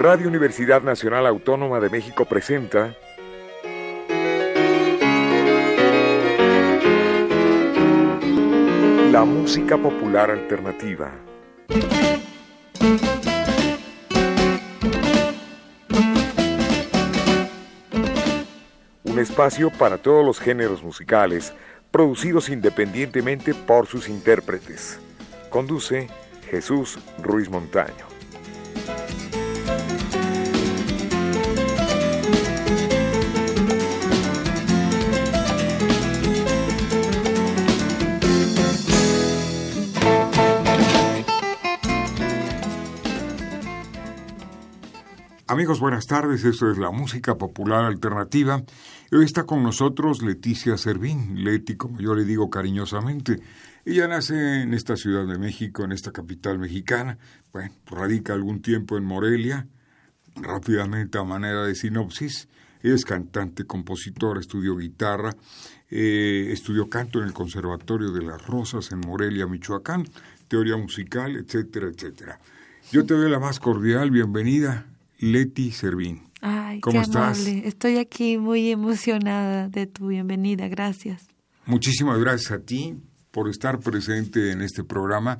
Radio Universidad Nacional Autónoma de México presenta La música popular alternativa. Un espacio para todos los géneros musicales, producidos independientemente por sus intérpretes. Conduce Jesús Ruiz Montaño. Amigos, buenas tardes. Esto es la música popular alternativa. Hoy está con nosotros Leticia Servín, Leti, como yo le digo cariñosamente. Ella nace en esta Ciudad de México, en esta capital mexicana. Bueno, radica algún tiempo en Morelia. Rápidamente, a manera de sinopsis, es cantante, compositora, estudió guitarra, eh, estudió canto en el Conservatorio de las Rosas en Morelia, Michoacán, teoría musical, etcétera, etcétera. Yo te doy la más cordial bienvenida Leti Servín. Ay, ¿Cómo estás? Estoy aquí muy emocionada de tu bienvenida. Gracias. Muchísimas gracias a ti por estar presente en este programa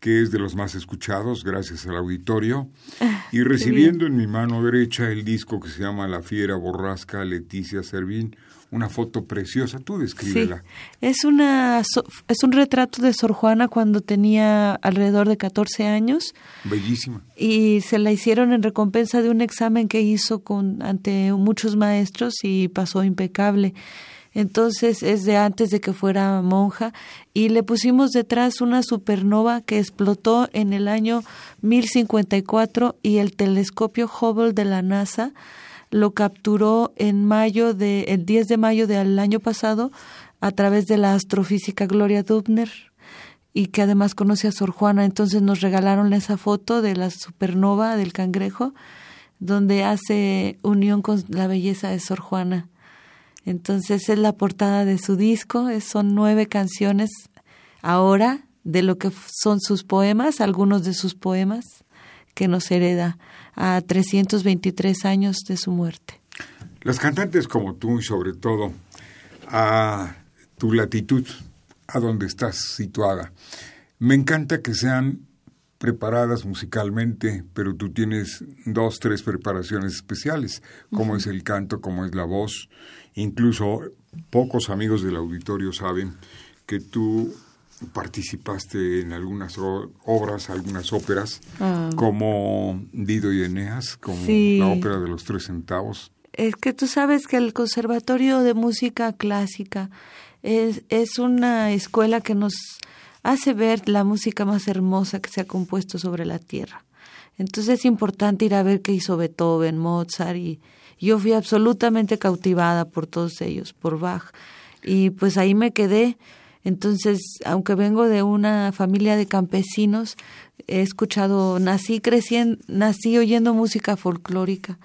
que es de los más escuchados gracias al auditorio ah, y recibiendo en mi mano derecha el disco que se llama La Fiera Borrasca Leticia Servín, una foto preciosa. Tú descríbela. es, una, es un retrato de Sor Juana cuando tenía alrededor de 14 años. Bellísima. Y se la hicieron en recompensa de un examen que hizo con, ante muchos maestros y pasó impecable. Entonces es de antes de que fuera monja y le pusimos detrás una supernova que explotó en el año 1054 y el telescopio Hubble de la NASA lo capturó en mayo de, el 10 de mayo del año pasado a través de la astrofísica Gloria Dubner y que además conoce a Sor Juana. Entonces nos regalaron esa foto de la supernova del cangrejo donde hace unión con la belleza de Sor Juana. Entonces es la portada de su disco, son nueve canciones ahora de lo que son sus poemas, algunos de sus poemas que nos hereda a 323 años de su muerte. Las cantantes como tú sobre todo a tu latitud, a donde estás situada, me encanta que sean preparadas musicalmente, pero tú tienes dos, tres preparaciones especiales, como es el canto, como es la voz. Incluso pocos amigos del auditorio saben que tú participaste en algunas obras, algunas óperas, ah. como Dido y Eneas, como la ópera de los tres centavos. Es que tú sabes que el Conservatorio de Música Clásica es, es una escuela que nos hace ver la música más hermosa que se ha compuesto sobre la tierra. Entonces es importante ir a ver qué hizo Beethoven, Mozart y yo fui absolutamente cautivada por todos ellos, por Bach. Y pues ahí me quedé entonces, aunque vengo de una familia de campesinos, he escuchado, nací creciendo, nací oyendo música folclórica.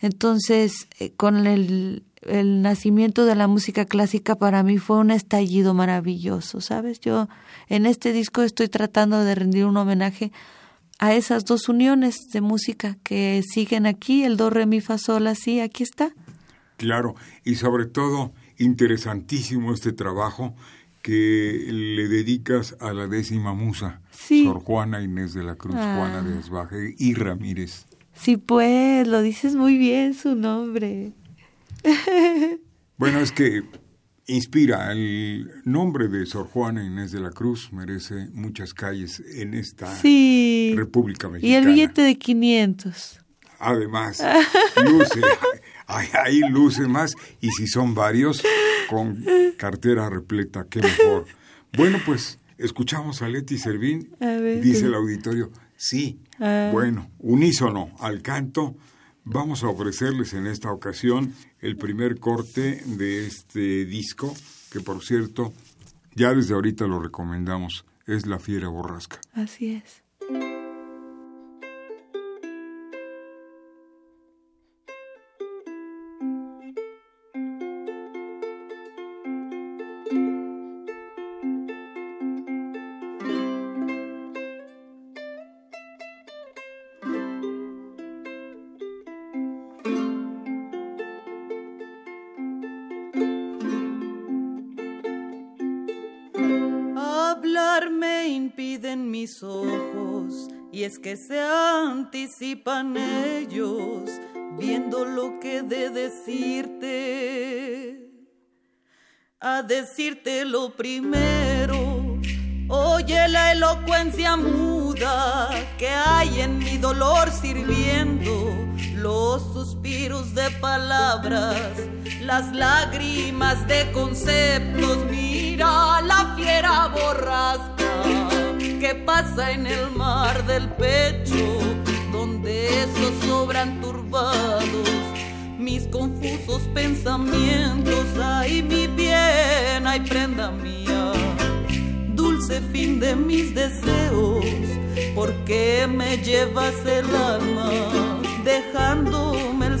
Entonces, eh, con el, el nacimiento de la música clásica para mí fue un estallido maravilloso, ¿sabes? Yo en este disco estoy tratando de rendir un homenaje a esas dos uniones de música que siguen aquí, el do, re, mi, fa, sol, así, aquí está. Claro, y sobre todo interesantísimo este trabajo que le dedicas a la décima musa, Sor Juana Inés de la Cruz, Juana de Esbaje y Ramírez. Sí, pues, lo dices muy bien su nombre. Bueno, es que inspira. El nombre de Sor Juana Inés de la Cruz merece muchas calles en esta República Mexicana. Y el billete de 500. Además, luce, ahí luce más. Y si son varios, con cartera repleta, qué mejor. Bueno, pues escuchamos a Leti Servín, dice el auditorio, sí, ah. bueno, unísono al canto. Vamos a ofrecerles en esta ocasión el primer corte de este disco, que por cierto, ya desde ahorita lo recomendamos, es La Fiera Borrasca. Así es. Impiden mis ojos y es que se anticipan ellos viendo lo que de decirte. A decirte lo primero, oye la elocuencia muda que hay en mi dolor sirviendo los suspiros de palabras, las lágrimas de conceptos. Mira la fiera borrasca que pasa en el mar del pecho, donde esos sobran turbados. Mis confusos pensamientos, ay mi bien, ay prenda mía, dulce fin de mis deseos, porque me llevas el alma, dejándome el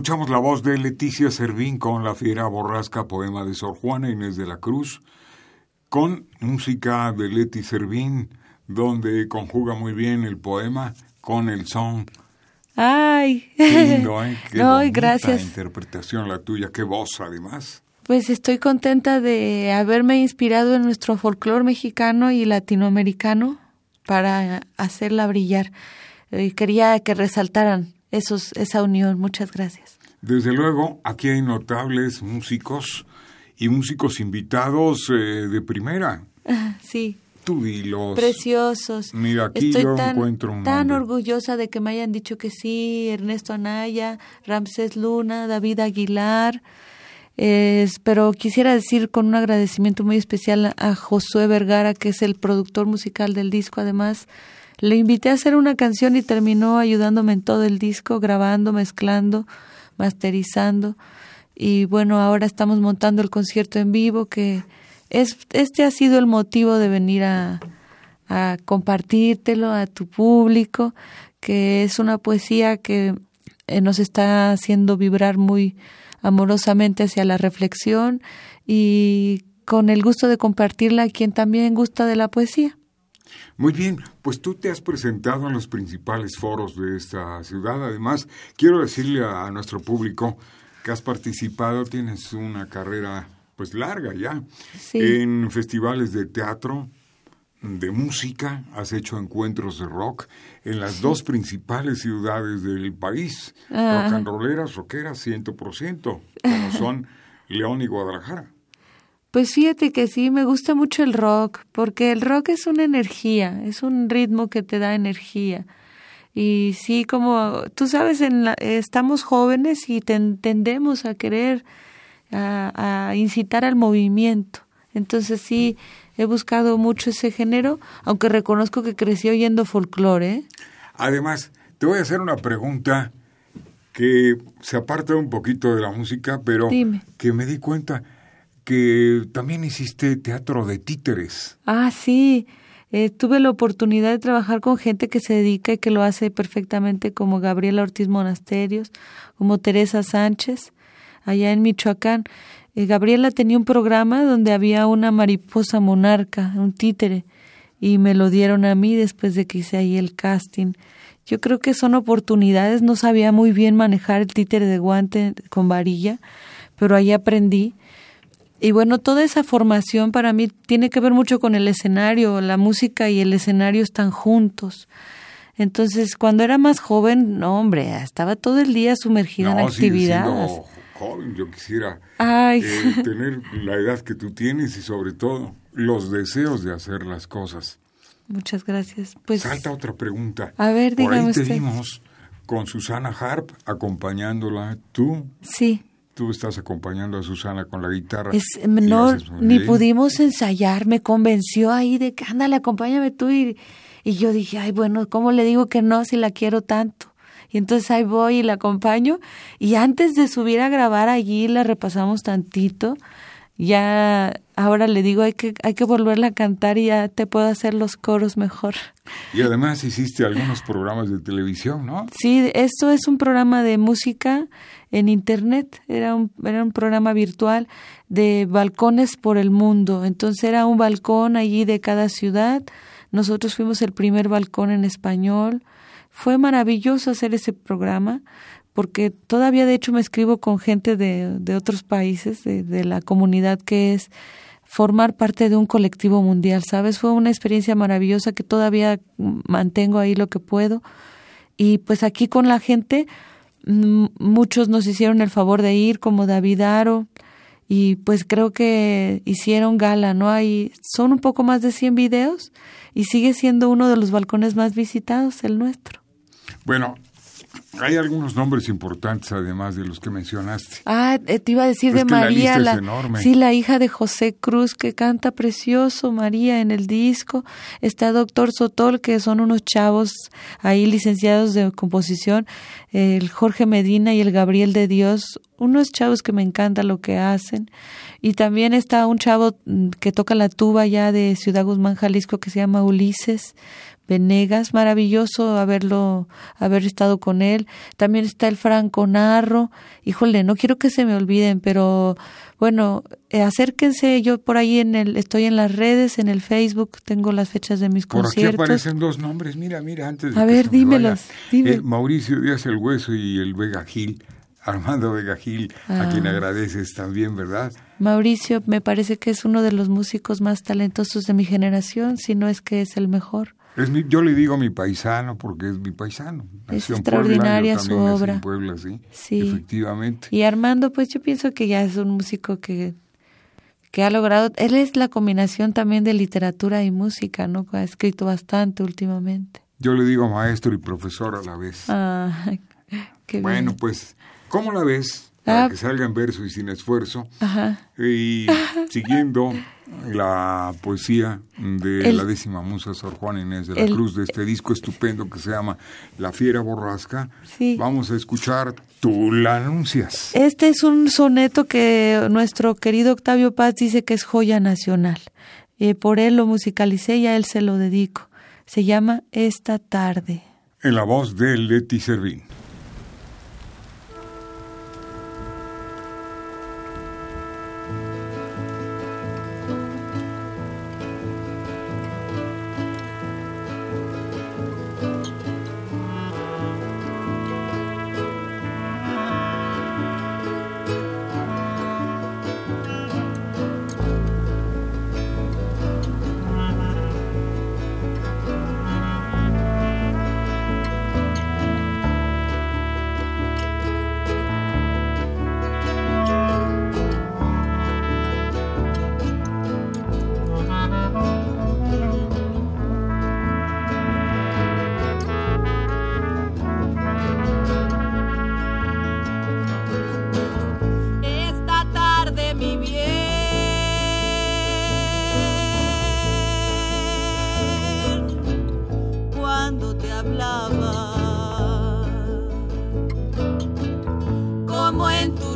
Escuchamos la voz de Leticia Servín con La Fiera Borrasca, poema de Sor Juana Inés de la Cruz, con música de Leti Servín, donde conjuga muy bien el poema con el son Ay. Qué lindo, ¿eh? Qué no, bonita gracias. interpretación la tuya, qué voz además. Pues estoy contenta de haberme inspirado en nuestro folclore mexicano y latinoamericano para hacerla brillar. Eh, quería que resaltaran esos, esa unión. Muchas gracias. Desde luego, aquí hay notables músicos y músicos invitados eh, de primera. Sí, Tú dilos. preciosos. Mira, aquí Estoy yo tan, encuentro un tan nombre. orgullosa de que me hayan dicho que sí, Ernesto Anaya, Ramsés Luna, David Aguilar. Es- pero quisiera decir con un agradecimiento muy especial a Josué Vergara, que es el productor musical del disco. Además, le invité a hacer una canción y terminó ayudándome en todo el disco, grabando, mezclando, masterizando. Y bueno, ahora estamos montando el concierto en vivo, que es, este ha sido el motivo de venir a, a compartírtelo a tu público, que es una poesía que eh, nos está haciendo vibrar muy amorosamente hacia la reflexión y con el gusto de compartirla a quien también gusta de la poesía. Muy bien, pues tú te has presentado en los principales foros de esta ciudad. Además, quiero decirle a, a nuestro público que has participado, tienes una carrera pues larga ya, Sí. en festivales de teatro, de música, has hecho encuentros de rock en las dos principales ciudades del país, Ah. rock and rolleras, rockeras, 100%, como son León y Guadalajara. Pues fíjate que sí, me gusta mucho el rock, porque el rock es una energía, es un ritmo que te da energía. Y sí, como tú sabes, en la- estamos jóvenes y ten- tendemos a querer, a, a incitar al movimiento. Entonces sí, he buscado mucho ese género, aunque reconozco que crecí oyendo folclore. ¿eh? Además, te voy a hacer una pregunta que se aparta un poquito de la música, pero Dime. que me di cuenta que también hiciste teatro de títeres. Ah, sí. Eh, tuve la oportunidad de trabajar con gente que se dedica y que lo hace perfectamente, como Gabriela Ortiz Monasterios, como Teresa Sánchez, allá en Michoacán. Eh, Gabriela tenía un programa donde había una mariposa monarca, un títere, y me lo dieron a mí después de que hice ahí el casting. Yo creo que son oportunidades, no sabía muy bien manejar el títere de guante con varilla, pero ahí aprendí. Y bueno, toda esa formación para mí tiene que ver mucho con el escenario, la música y el escenario están juntos. Entonces, cuando era más joven, no, hombre, estaba todo el día sumergida en no, actividades. siendo joven, yo quisiera Ay. eh, tener la edad que tú tienes y sobre todo los deseos de hacer las cosas. Muchas gracias. Pues Salta otra pregunta. A ver, Por ahí dígame te usted. vimos con Susana Harp acompañándola. Tú, sí, tú estás acompañando a Susana con la guitarra. es ni pudimos ensayar, me convenció ahí de que ándale, acompáñame tú y, y yo dije, ay, bueno, ¿cómo le digo que no si la quiero tanto? Y entonces ahí voy y la acompaño y antes de subir a grabar allí la repasamos tantito. Ya ahora le digo, hay que hay que volverla a cantar y ya te puedo hacer los coros mejor. Y además hiciste algunos programas de televisión, ¿no? Sí, esto es un programa de música en internet, era un, era un programa virtual de balcones por el mundo. Entonces era un balcón allí de cada ciudad. Nosotros fuimos el primer balcón en español. Fue maravilloso hacer ese programa porque todavía de hecho me escribo con gente de, de otros países, de, de la comunidad que es formar parte de un colectivo mundial, ¿sabes? Fue una experiencia maravillosa que todavía mantengo ahí lo que puedo. Y pues aquí con la gente, mm, muchos nos hicieron el favor de ir, como David Aro, y pues creo que hicieron gala, ¿no? Hay, son un poco más de 100 videos y sigue siendo uno de los balcones más visitados, el nuestro. Bueno, hay algunos nombres importantes además de los que mencionaste. Ah, eh, te iba a decir de la María, lista la, sí, la hija de José Cruz que canta precioso, María en el disco. Está Doctor Sotol, que son unos chavos ahí licenciados de composición, el Jorge Medina y el Gabriel de Dios, unos chavos que me encanta lo que hacen. Y también está un chavo mm, que toca la tuba ya de Ciudad Guzmán, Jalisco, que se llama Ulises Venegas. Maravilloso haberlo, haber estado con él. También está el Franco Narro. Híjole, no quiero que se me olviden, pero bueno, eh, acérquense. Yo por ahí en el, estoy en las redes, en el Facebook, tengo las fechas de mis conciertos. Por aquí aparecen dos nombres. Mira, mira, antes de A ver, dímelos. Eh, Mauricio Díaz el Hueso y el Vega Gil. Armando Vega Gil, a quien ah. agradeces también, ¿verdad? Mauricio me parece que es uno de los músicos más talentosos de mi generación, si no es que es el mejor. Es mi, yo le digo mi paisano porque es mi paisano. es extraordinaria su obra. En Puebla, ¿sí? sí, efectivamente. Y Armando, pues yo pienso que ya es un músico que, que ha logrado, él es la combinación también de literatura y música, ¿no? Ha escrito bastante últimamente. Yo le digo maestro y profesor a la vez. Ah, qué bueno, pues ¿Cómo la ves? Para ah. que salga en verso y sin esfuerzo. Y siguiendo la poesía de la décima musa Sor Juana Inés de la Cruz, de este disco estupendo que se llama La Fiera Borrasca, vamos a escuchar Tú la anuncias. Este es un soneto que nuestro querido Octavio Paz dice que es joya nacional. Eh, por él lo musicalicé y a él se lo dedico. Se llama Esta tarde. En la voz de Leti Servín.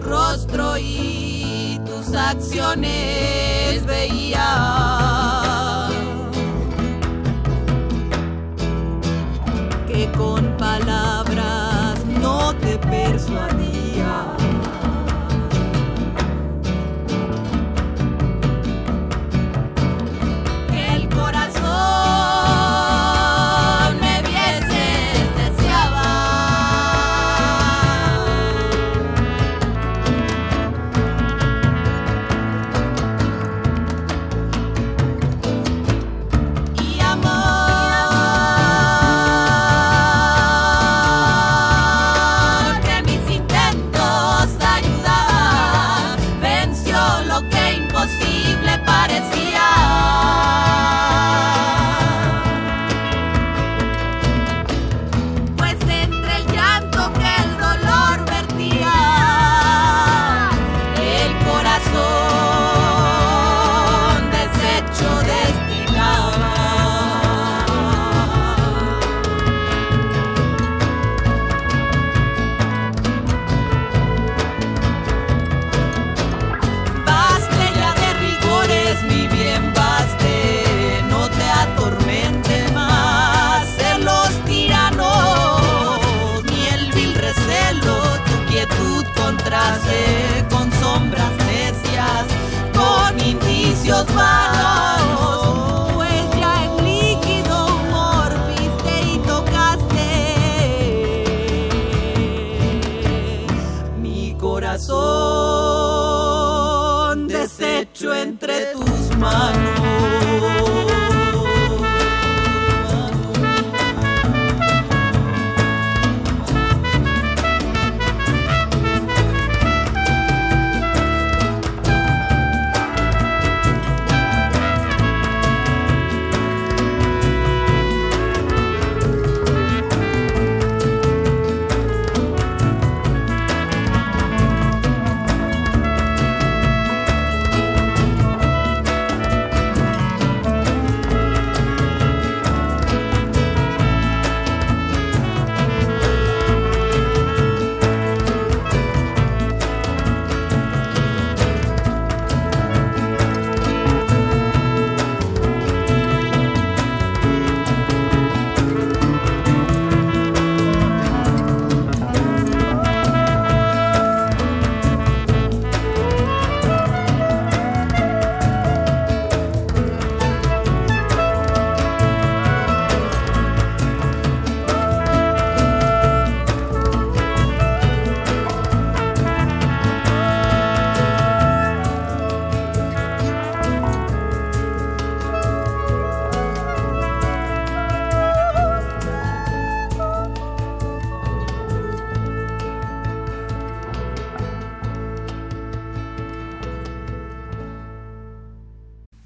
rostro y tus acciones veía. imposible parecía.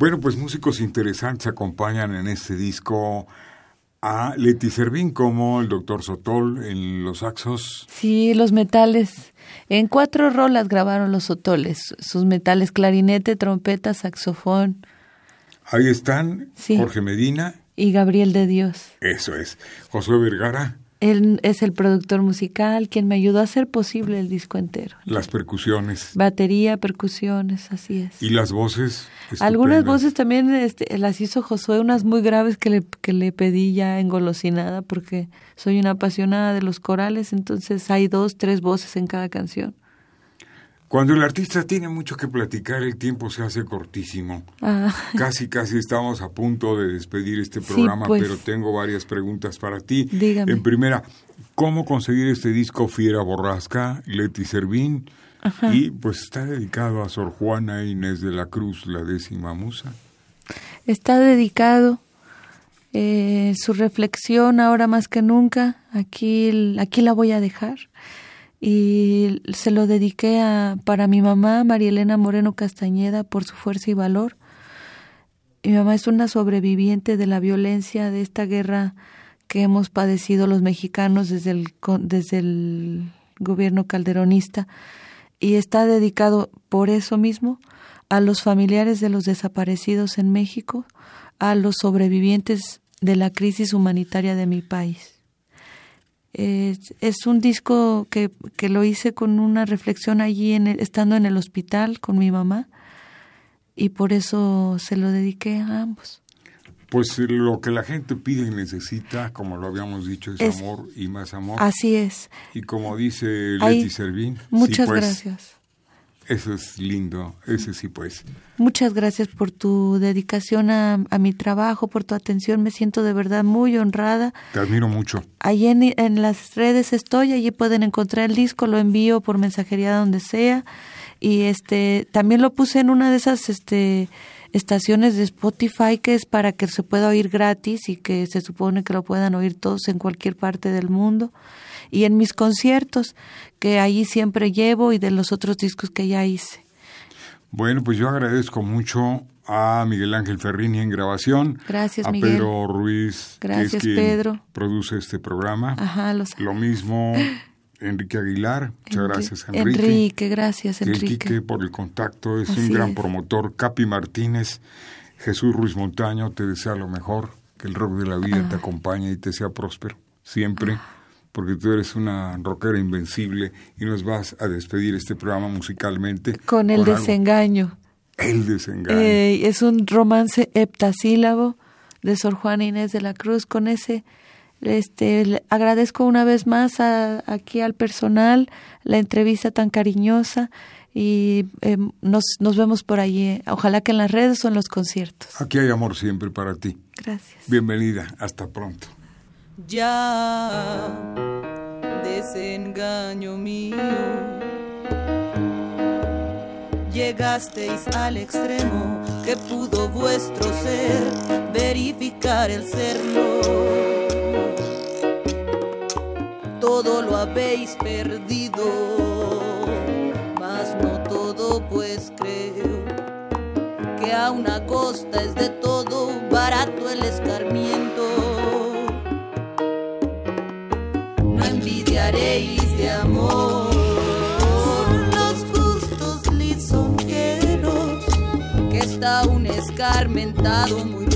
Bueno, pues músicos interesantes acompañan en este disco a Leti Servín como el doctor Sotol en los saxos. Sí, los metales. En cuatro rolas grabaron los Sotoles, sus metales clarinete, trompeta, saxofón. Ahí están Jorge Medina. Y Gabriel de Dios. Eso es. Josué Vergara. Él es el productor musical, quien me ayudó a hacer posible el disco entero. Las percusiones. Batería, percusiones, así es. ¿Y las voces? Algunas voces también este, las hizo Josué, unas muy graves que le, que le pedí ya engolosinada porque soy una apasionada de los corales, entonces hay dos, tres voces en cada canción. Cuando el artista tiene mucho que platicar, el tiempo se hace cortísimo. Ah. Casi, casi estamos a punto de despedir este programa, pues. pero tengo varias preguntas para ti. Dígame. En primera, ¿cómo conseguir este disco Fiera Borrasca, Leti Servín? Y pues está dedicado a Sor Juana Inés de la Cruz, la décima musa. Está dedicado eh, su reflexión ahora más que nunca. Aquí, aquí la voy a dejar y se lo dediqué a, para mi mamá, María Elena Moreno Castañeda, por su fuerza y valor. Mi mamá es una sobreviviente de la violencia de esta guerra que hemos padecido los mexicanos desde el, desde el gobierno calderonista y está dedicado por eso mismo a los familiares de los desaparecidos en México, a los sobrevivientes de la crisis humanitaria de mi país. Es, un disco que, que, lo hice con una reflexión allí, en estando en el hospital con mi mamá, y por eso se lo dediqué a ambos. Pues lo que la gente pide y necesita, como lo habíamos dicho, es, amor y más amor. Así es. Y como dice Leti Servín. Muchas pues, gracias. Eso es lindo, ese sí pues. Muchas gracias por tu dedicación a, mi trabajo, por tu atención, me siento de verdad muy honrada. Te admiro mucho. Allí en, en las redes estoy, allí pueden encontrar el disco, lo envío por mensajería donde sea y este también lo puse en una de esas este estaciones de Spotify que es para que se pueda oír gratis y que se supone que lo puedan oír todos en cualquier parte del mundo y en mis conciertos que ahí siempre llevo y de los otros discos que ya hice. Bueno, pues yo agradezco mucho a Miguel Ángel Ferrini en grabación. Gracias, a Miguel. Pedro Ruiz, Gracias, que Pedro. produce este programa. Ajá, lo mismo Enrique Aguilar. Muchas gracias, Enrique. Enrique, gracias, Enrique. por el contacto, es un gran promotor. Capi Martínez, Jesús Ruiz Montaño, te desea lo mejor, que el rock de la vida te ah. acompañe y te sea próspero, siempre. Ah porque tú eres una rockera invencible y nos vas a despedir este programa musicalmente. Con el desengaño. El desengaño. Eh, es un romance heptasílabo de Sor Juana Inés de la Cruz. Con ese, este, agradezco una vez más aquí al personal la entrevista tan cariñosa y em, nos, nos vemos por allí. Ojalá que en las redes o en los conciertos. Aquí hay amor siempre para ti. Gracias. Bienvenida. Hasta pronto ya desengaño mío. Llegasteis al extremo que pudo vuestro ser verificar el serlo. Todo lo habéis perdido, mas no todo, pues creo que a una costa es de escarmentado muy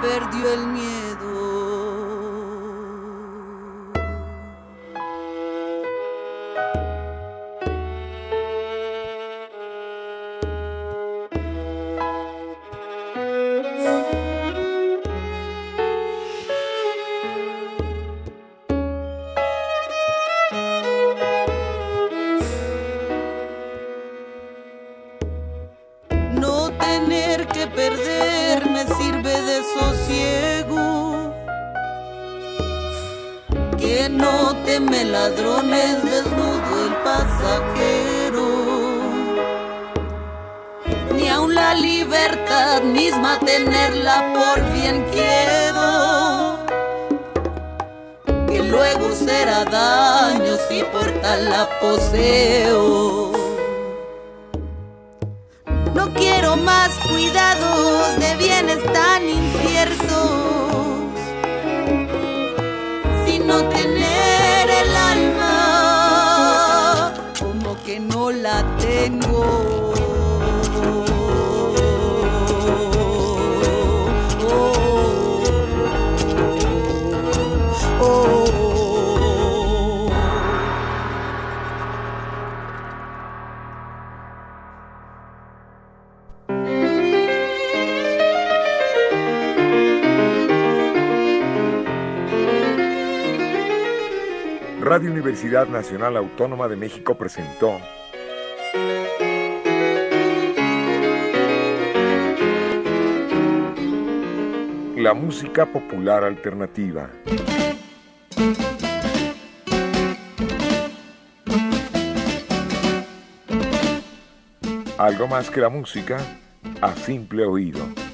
no misma tenerla por bien quiero. Que luego será daño si por tal la poseo. No quiero más cuidados de bienes tan inciertos no tener el alma como que no la tengo. Radio Universidad Nacional Autónoma de México presentó La música popular alternativa. Algo más que la música a simple oído.